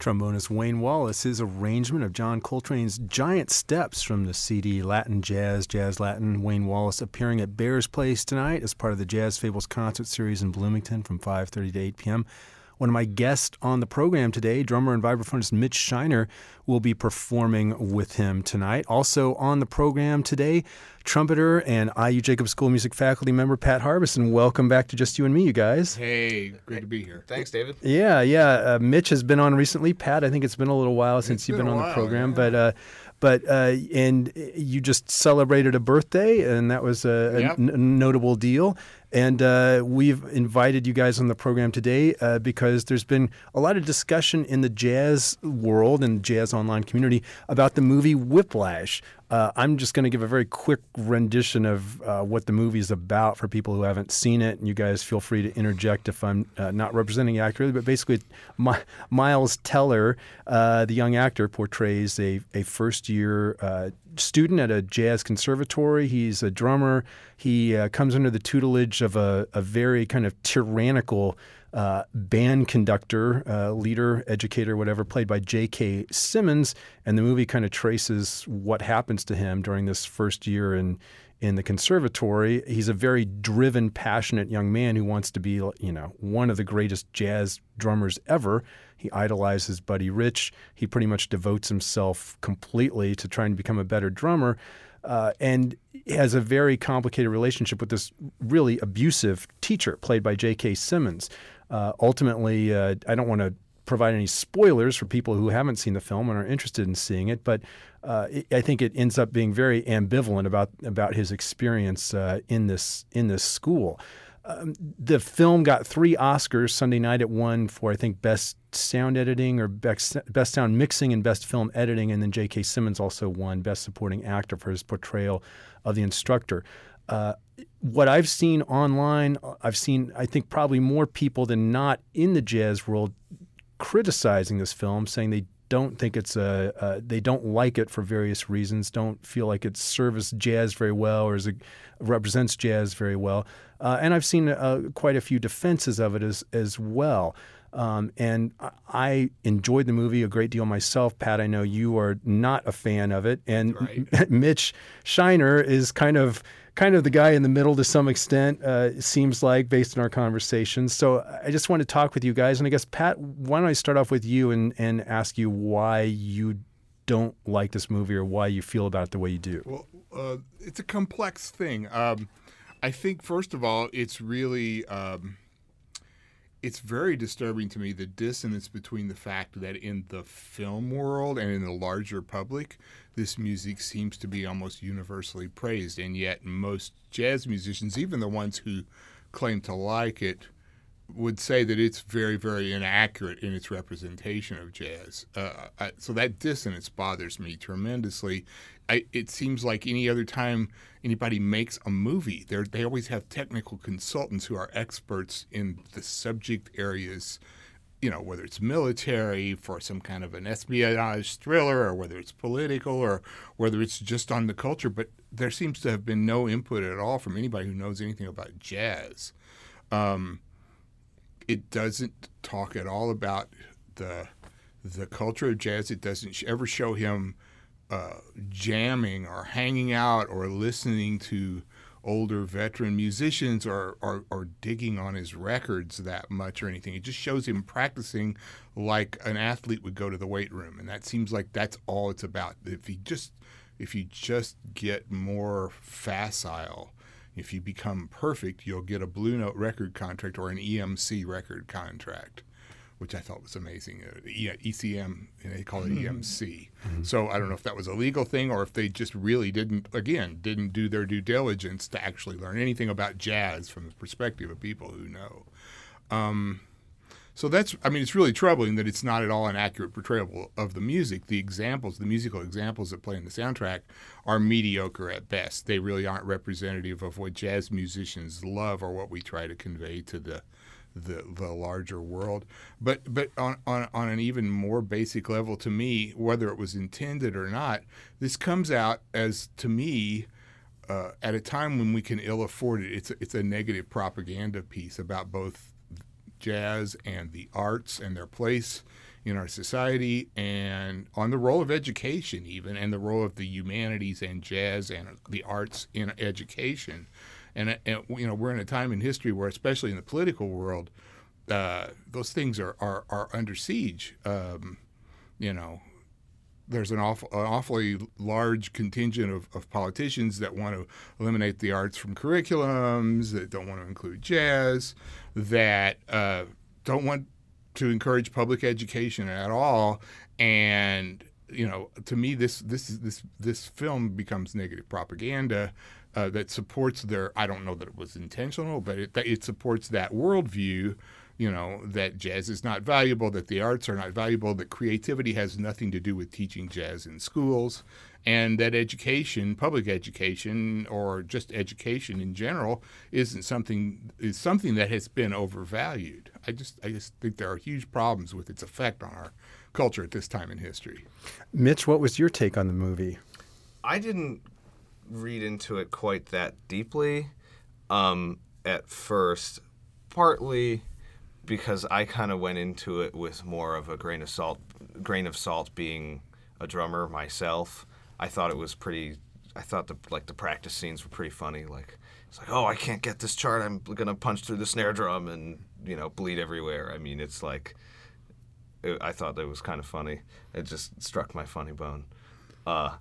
Trombonist Wayne Wallace, his arrangement of John Coltrane's Giant Steps from the CD Latin Jazz, Jazz Latin. Wayne Wallace appearing at Bears Place tonight as part of the Jazz Fables concert series in Bloomington from 5.30 to 8 p.m. One of my guests on the program today, drummer and vibraphonist Mitch Shiner, will be performing with him tonight. Also on the program today, trumpeter and IU Jacobs School Music faculty member Pat Harbison. Welcome back to Just You and Me, you guys. Hey, great to be here. Thanks, David. Yeah, yeah. Uh, Mitch has been on recently. Pat, I think it's been a little while since It's you've been been, a on the program, yeah. but uh, but uh, and you just celebrated a birthday, and that was a, a Yep. n- notable deal. And uh, we've invited you guys on the program today uh, because there's been a lot of discussion in the jazz world and jazz online community about the movie Whiplash. Uh, I'm just going to give a very quick rendition of uh, what the movie is about for people who haven't seen it. And you guys feel free to interject if I'm uh, not representing accurately. But basically, Mi- Miles Teller, uh, the young actor, portrays a, a first year uh, student at a jazz conservatory. He's a drummer. He uh, comes under the tutelage of a, a very kind of tyrannical uh, band conductor, uh, leader, educator, whatever, played by J.K. Simmons. And the movie kind of traces what happens to him during this first year in in the conservatory. He's a very driven, passionate young man who wants to be, you know, one of the greatest jazz drummers ever. He idolizes Buddy Rich. He pretty much devotes himself completely to trying to become a better drummer. Uh, and has a very complicated relationship with this really abusive teacher played by J.K. Simmons. Uh, ultimately, uh, I don't want to provide any spoilers for people who haven't seen the film and are interested in seeing it, but uh, I think it ends up being very ambivalent about about his experience uh, in this in this school. Um, the film got three Oscars Sunday night. It won for I think best sound editing or best, best sound mixing and best film editing, and then J.K. Simmons also won best supporting actor for his portrayal of the instructor. Uh, what I've seen online, I've seen I think probably more people than not in the jazz world criticizing this film, saying they don't think it's a, uh, they don't like it for various reasons, don't feel like it serves jazz very well or is a, represents jazz very well. Uh, and I've seen uh, quite a few defenses of it as as well. Um, and I- enjoyed the movie a great deal myself. Pat, I know you are not a fan of it, and Right. Mitch Shiner is kind of kind of the guy in the middle to some extent. Uh, seems like based on our conversations. So I just want to talk with you guys, and I guess Pat, why don't I start off with you and and ask you why you don't like this movie or why you feel about it the way you do. Well, uh, it's a complex thing. Um, I think first of all, it's really um, it's very disturbing to me the dissonance between the fact that in the film world and in the larger public, this music seems to be almost universally praised, and yet most jazz musicians, even the ones who claim to like it, would say that it's very, very inaccurate in its representation of jazz. Uh, I, so that dissonance bothers me tremendously. I, it seems like any other time anybody makes a movie, they always have technical consultants who are experts in the subject areas. You know, whether it's military for some kind of an espionage thriller, or whether it's political, or whether it's just on the culture. But there seems to have been no input at all from anybody who knows anything about jazz. Um, it doesn't talk at all about the the culture of jazz. It doesn't ever show him uh, jamming or hanging out or listening to older veteran musicians are, or or digging on his records that much or anything. It just shows him practicing like an athlete would go to the weight room, and that seems like that's all it's about. If you just if you just get more facile if you become perfect, you'll get a Blue Note record contract or an EMC record contract, which I thought was amazing. Uh, ECM, they call it EMC. So I don't know if that was a legal thing or if they just really didn't, again, didn't do their due diligence to actually learn anything about jazz from the perspective of people who know. Um, so that's, I mean, it's really troubling that it's not at all an accurate portrayal of the music. The examples, the musical examples that play in the soundtrack are mediocre at best. They really aren't representative of what jazz musicians love or what we try to convey to the the, the larger world. But but on, on, on an even more basic level to me, whether it was intended or not, this comes out as to me uh, at a time when we can ill afford it. It's it's a negative propaganda piece about both jazz and the arts and their place in our society and on the role of education, even, and the role of the humanities and jazz and the arts in education. And, and you know, we're in a time in history where, especially in the political world, uh, those things are, are, are under siege. Um, you know, there's an, awful, an awfully large contingent of, of politicians that want to eliminate the arts from curriculums, that don't want to include jazz, that uh, don't want to encourage public education at all. And you know, to me, this this this this film becomes negative propaganda uh, that supports their. I don't know that it was intentional, but it it supports that worldview you know, that jazz is not valuable, that the arts are not valuable, that creativity has nothing to do with teaching jazz in schools, and that education, public education, or just education in general, isn't something is something that has been overvalued. I just I just think there are huge problems with its effect on our culture at this time in history. Mitch, what was your take on the movie? I didn't read into it quite that deeply um, at first, partly because I kind of went into it with more of a grain of salt, grain of salt being a drummer myself. I thought it was pretty. I thought the like the practice scenes were pretty funny. Like it's like, oh, I can't get this chart. I'm gonna punch through the snare drum and you know bleed everywhere. I mean, it's like. It, I thought that was kind of funny. It just struck my funny bone. Uh,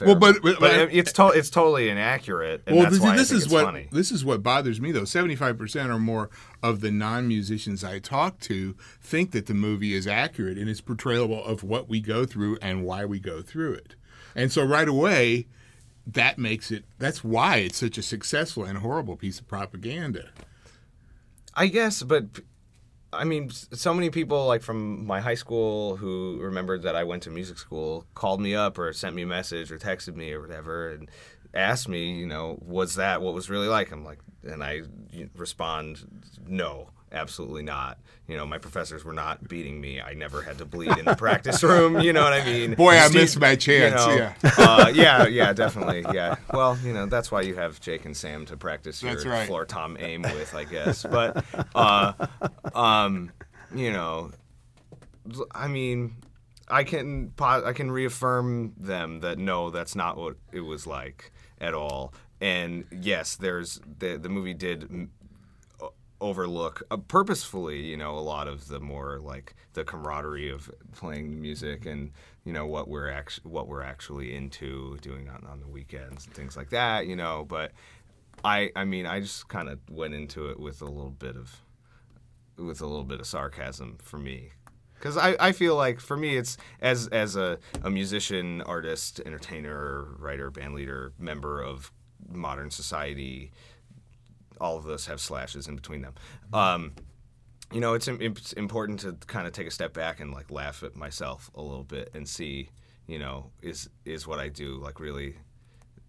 well, but, but, but, it's to, it's totally inaccurate. well, this, this is what funny. this is what bothers me though. Seventy five percent or more of the non musicians I talk to think that the movie is accurate in its portrayal of what we go through and why we go through it. And so right away, that makes it. That's why it's such a successful and horrible piece of propaganda. I guess, but I mean, so many people like from my high school who remembered that I went to music school called me up or sent me a message or texted me or whatever and asked me, you know, was that what was really like? I'm like, and I respond, no absolutely not. You know, my professors were not beating me. I never had to bleed in the practice room. You know what I mean? Boy, Steve, I missed my chance. You know, yeah. uh, yeah, yeah, definitely. Yeah. Well, you know, that's why you have Jake and Sam to practice your right. floor tom aim with, I guess. But, uh, um, you know, I mean, I can I can reaffirm them that no, that's not what it was like at all. And yes, there's the the movie did overlook uh, purposefully you know a lot of the more like the camaraderie of playing music and you know what we're actually what we're actually into doing on, on the weekends and things like that you know but i i mean i just kind of went into it with a little bit of with a little bit of sarcasm for me. Because I, I feel like for me it's as as a, a musician artist entertainer writer band leader member of modern society all of us have slashes in between them. Um, you know, it's, it's important to kind of take a step back and like laugh at myself a little bit and see, you know, is is what I do like really,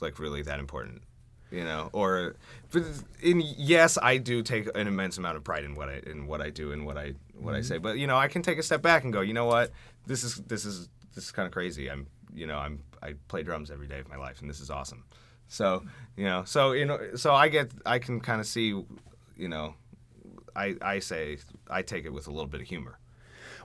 like really that important? You know, or but in yes, I do take an immense amount of pride in what I in what I do and what I what mm-hmm. I say. But you know, I can take a step back and go, you know what, this is this is this is kind of crazy. I'm you know I'm I play drums every day of my life and this is awesome. So you know, so you know, so I get, I can kind of see, you know, I I say I take it with a little bit of humor.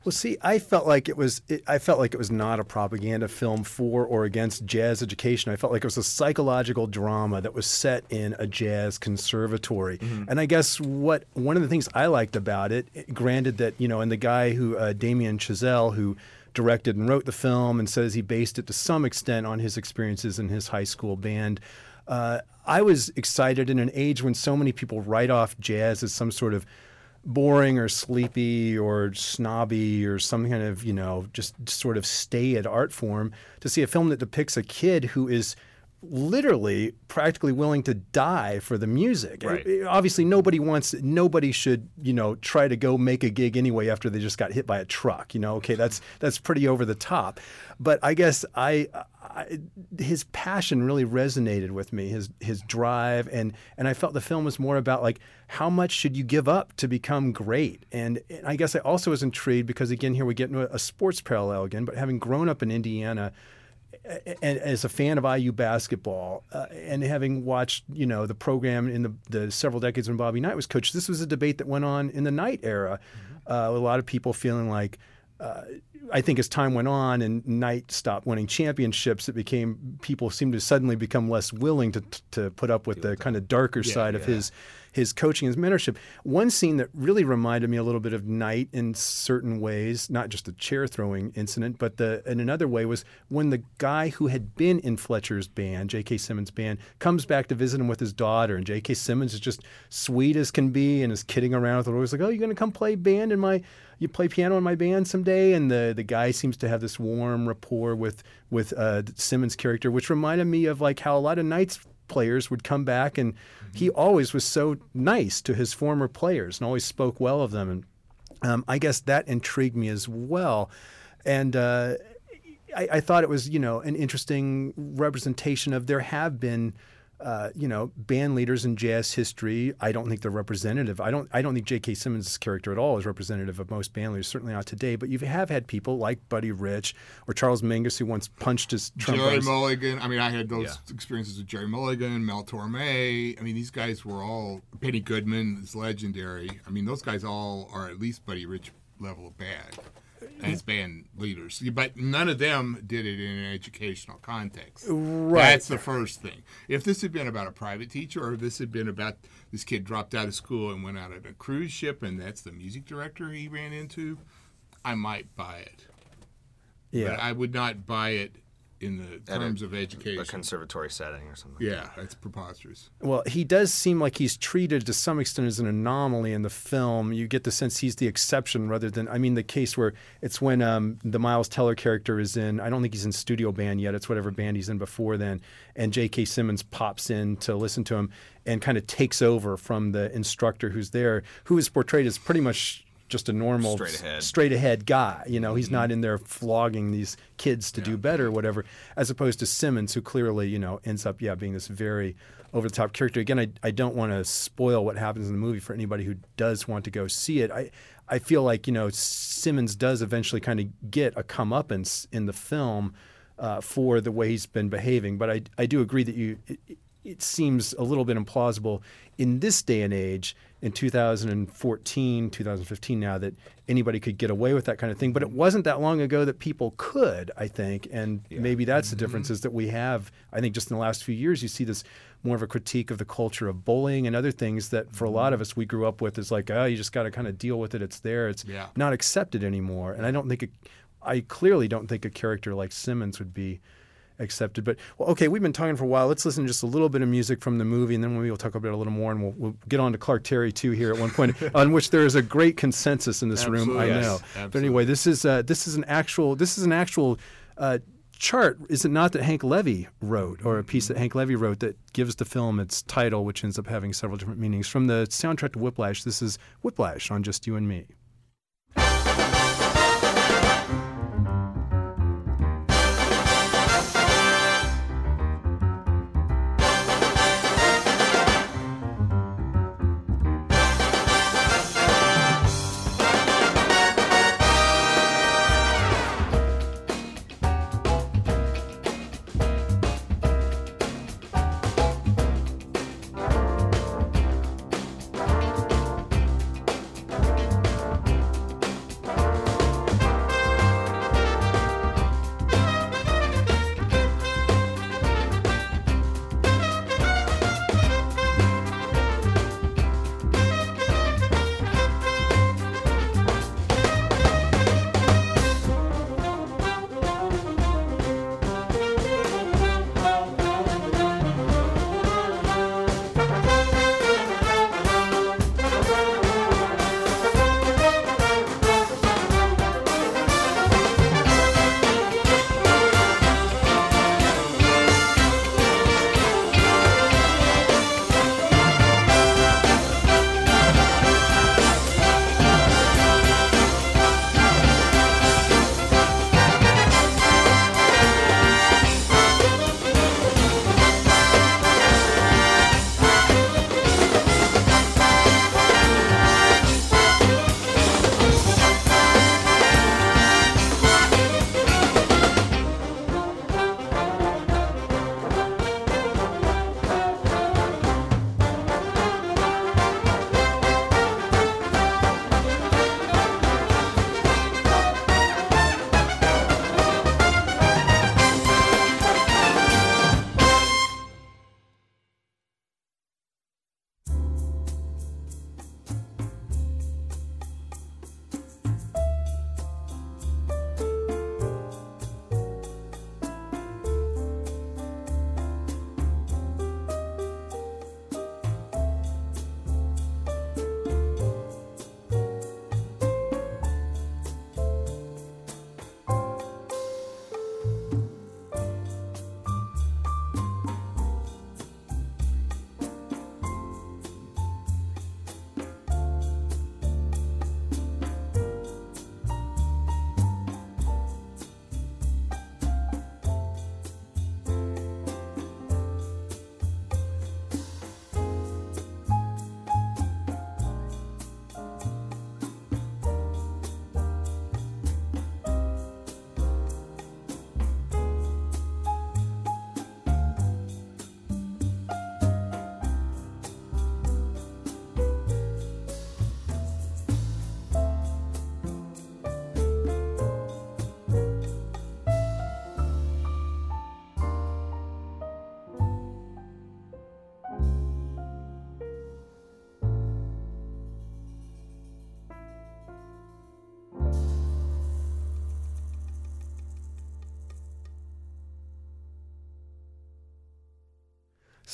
Well, see, I felt like it was. It, I felt like it was not a propaganda film for or against jazz education. I felt like it was a psychological drama that was set in a jazz conservatory. Mm-hmm. And I guess what one of the things I liked about it, granted that you know, and the guy who uh, Damien Chazelle, who directed and wrote the film and says he based it to some extent on his experiences in his high school band. Uh, I was excited in an age when so many people write off jazz as some sort of boring or sleepy or snobby or some kind of, you know, just sort of staid art form to see a film that depicts a kid who is literally practically willing to die for the music. Right. Obviously, nobody wants, nobody should, you know, try to go make a gig anyway after they just got hit by a truck. You know, okay, that's that's pretty over the top. But I guess I, I his passion really resonated with me. His his drive and and I felt the film was more about like how much should you give up to become great. And, and I guess I also was intrigued because again here we get into a sports parallel again. But having grown up in Indiana and as a fan of IU basketball uh, and having watched you know the program in the, the several decades when Bobby Knight was coach, this was a debate that went on in the Knight era. Mm-hmm. Uh, a lot of people feeling like I think as time went on and Knight stopped winning championships, it became people seemed to suddenly become less willing to to put up with the kind of darker side of his his coaching, his mentorship. One scene that really reminded me a little bit of Knight in certain ways, not just the chair throwing incident, but the in another way was when the guy who had been in Fletcher's band, J.K. Simmons' band, comes back to visit him with his daughter, and J.K. Simmons is just sweet as can be and is kidding around with her. He's like, "Oh, you're going to come play band in my." You play piano in my band someday, and the, the guy seems to have this warm rapport with with uh, Simmons' character, which reminded me of like how a lot of Knights players would come back and he always was so nice to his former players and always spoke well of them and um, i guess that intrigued me as well. And uh, I, I, thought it was you know an interesting representation of there have been uh, you know, band leaders in jazz history. I don't think they're representative. I don't. I don't think J.K. Simmons' character at all is representative of most band leaders. Certainly not today. But you have had people like Buddy Rich or Charles Mingus who once punched his. Gerry Mulligan. I mean, I had those yeah. experiences with Gerry Mulligan, Mel Torme. I mean, these guys were all Benny Goodman is legendary. I mean, those guys all are at least Buddy Rich level of bad as mm-hmm. band leaders, but none of them did it in an educational context. Right. That's the first thing. If this had been about a private teacher, or if this had been about this kid dropped out of school and went out on a cruise ship, and that's the music director he ran into, I might buy it. Yeah. But I would not buy it in the terms a, of education. A conservatory setting or something. Yeah, that's preposterous. Well, he does seem like he's treated to some extent as an anomaly in the film. You get the sense he's the exception rather than, I mean, the case where it's when um, the Miles Teller character is in, I don't think he's in studio band yet, it's whatever band he's in before then, and J.K. Simmons pops in to listen to him and kind of takes over from the instructor who's there, who is portrayed as pretty much just a normal straight ahead, straight ahead guy. You know, he's mm-hmm. not in there flogging these kids to yeah. do better or whatever, as opposed to Simmons, who clearly, you know, ends up, yeah, being this very over the top character. Again, I, I don't want to spoil what happens in the movie for anybody who does want to go see it. I, I feel like, you know, Simmons does eventually kind of get a comeuppance in the film uh, for the way he's been behaving. But I, I do agree that you, it, it seems a little bit implausible in this day and age in 2014 2015 now that anybody could get away with that kind of thing but it wasn't that long ago that people could i think and yeah. maybe that's the difference mm-hmm. is that we have i think just in the last few years you see this more of a critique of the culture of bullying and other things that for a lot of us we grew up with is like oh you just got to kind of deal with it it's there it's yeah. not accepted anymore and i don't think it, i clearly don't think a character like simmons would be accepted. But well, okay, we've been talking for a while. Let's listen to just a little bit of music from the movie, and then we'll talk about it a little more, and we'll, we'll get on to Clark Terry too here at one point, on which there is a great consensus in this Absolutely, room. I yes, know. absolutely. But anyway, this is uh, this is an actual this is an actual. Uh, chart is it not that Hank Levy wrote or a piece that Hank Levy wrote that gives the film its title which ends up having several different meanings from the soundtrack to Whiplash this is Whiplash on Just You and Me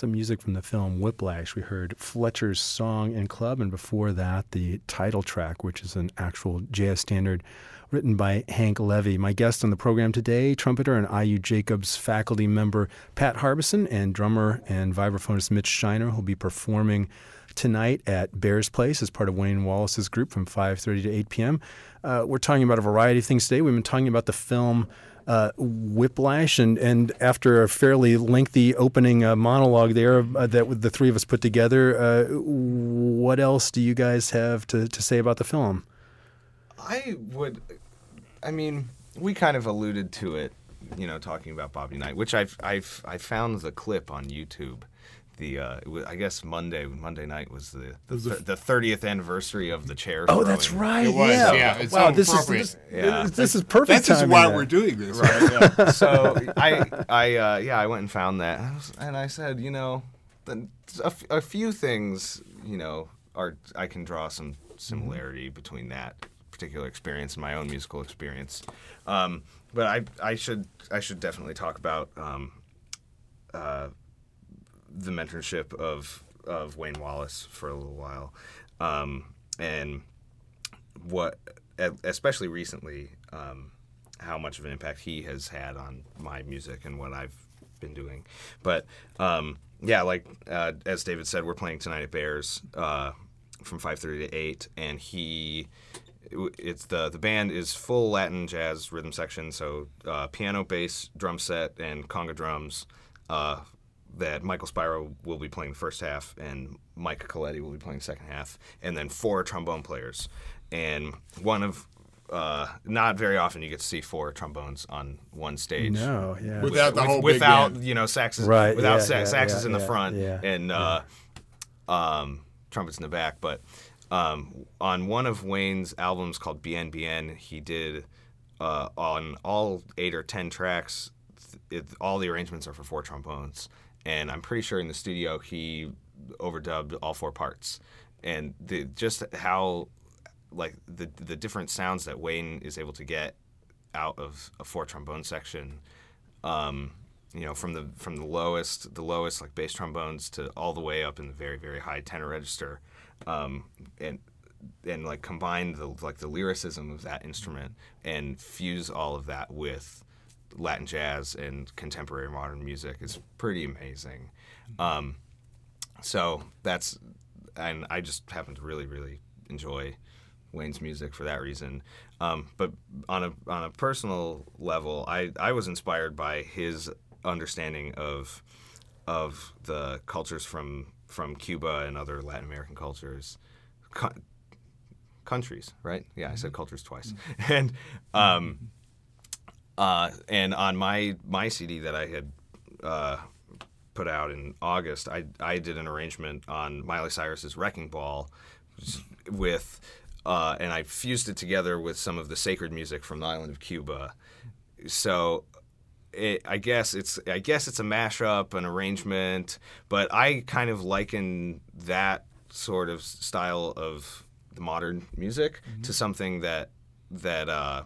some music from the film Whiplash. We heard Fletcher's Song and Club, and before that, the title track, which is an actual jazz standard written by Hank Levy. My guest on the program today, trumpeter and IU Jacobs faculty member Pat Harbison, and drummer and vibraphonist Mitch Shiner, who'll be performing tonight at Bears Place as part of Wayne Wallace's group from 5:30 to 8 p.m. Uh, we're talking about a variety of things today. We've been talking about the film uh, Whiplash, and and after a fairly lengthy opening uh, monologue there uh, that the three of us put together, uh, what else do you guys have to, to say about the film? I would, I mean, we kind of alluded to it, you know, talking about Bobby Knight, which I've I've I found the clip on YouTube the uh, was, I guess Monday Monday night was the the, th- the 30th anniversary of the chair. Oh, that's right. It was, yeah. yeah, it's wow, so this is appropriate. this, Yeah. this is perfect. That's just why we're doing this, right? Yeah. so I I uh, yeah I went and found that and I, was, and I said you know the, a, f- a few things you know are I can draw some similarity between that particular experience and my own musical experience, um, but I I should I should definitely talk about um, uh, the mentorship of of Wayne Wallace for a little while, um, and what especially recently um, how much of an impact he has had on my music and what I've been doing. But um, yeah, like uh, as David said, we're playing tonight at Bears uh, from 5:30 to 8, and he. It's the the band is full Latin jazz rhythm section, so uh, piano, bass, drum set, and conga drums. That Michael Spiro will be playing the first half, and Mike Coletti will be playing the second half, and then four trombone players. And one of uh, not very often you get to see four trombones on one stage. No, yeah. Without the With- whole big without band. you know saxes, Right, Without yeah, sa- yeah, saxes yeah, in the yeah, front yeah, and uh, um, trumpets in the back. But um, on one of Wayne's albums called Bien Bien, he did uh, on all eight or ten tracks. It, all the arrangements are for four trombones, and I'm pretty sure in the studio he overdubbed all four parts. And the, just how like the the different sounds that Wayne is able to get out of a four trombone section um, you know, from the from the lowest the lowest like bass trombones to all the way up in the very very high tenor register, um, and and like combine the like the lyricism of that instrument and fuse all of that with Latin jazz and contemporary modern music is pretty amazing. Um, so that's and I just happen to really really enjoy Wayne's music for that reason. Um, but on a on a personal level, I, I was inspired by his understanding of of the cultures from from Cuba and other Latin American cultures, co- countries. Right? Yeah, I said cultures twice. And um, uh, and on my my CD that I had. Uh, put out in August, I, I did an arrangement on Miley Cyrus's Wrecking Ball with, uh, and I fused it together with some of the sacred music from the island of Cuba. So it, I guess it's I guess it's a mashup, an arrangement, but I kind of liken that sort of style of the modern music to something that that uh,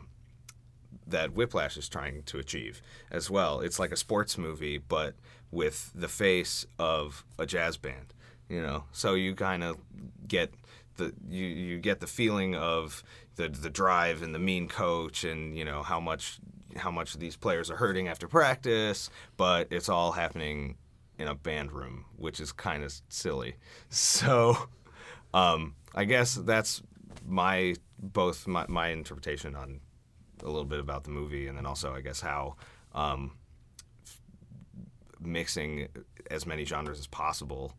that Whiplash is trying to achieve as well. It's like a sports movie, but with the face of a jazz band. You know, so you kind of get the you, you get the feeling of the the drive and the mean coach and you know how much how much these players are hurting after practice, but it's all happening in a band room, which is kind of silly. So, um, I guess that's my both my, my interpretation on a little bit about the movie, and then also I guess how um, f- mixing as many genres as possible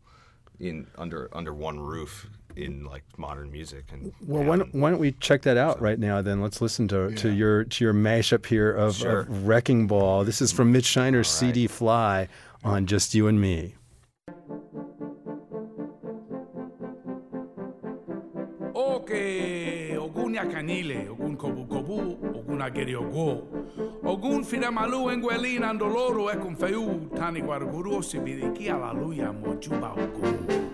in under under one roof in like modern music and Well, why don't, why don't we check that out right now? Then let's listen to, to your to your mashup here of, Sure. of Wrecking Ball. This is from Mitch Shiner's CD Fly on Just You and Me. Oke, ogun yakanile, ogun kobu kobu, ogun ageriogo. Ogun firamalu engwelin andoloro e con feu, tani guarguru sibidiki alaluya mojuba ogun.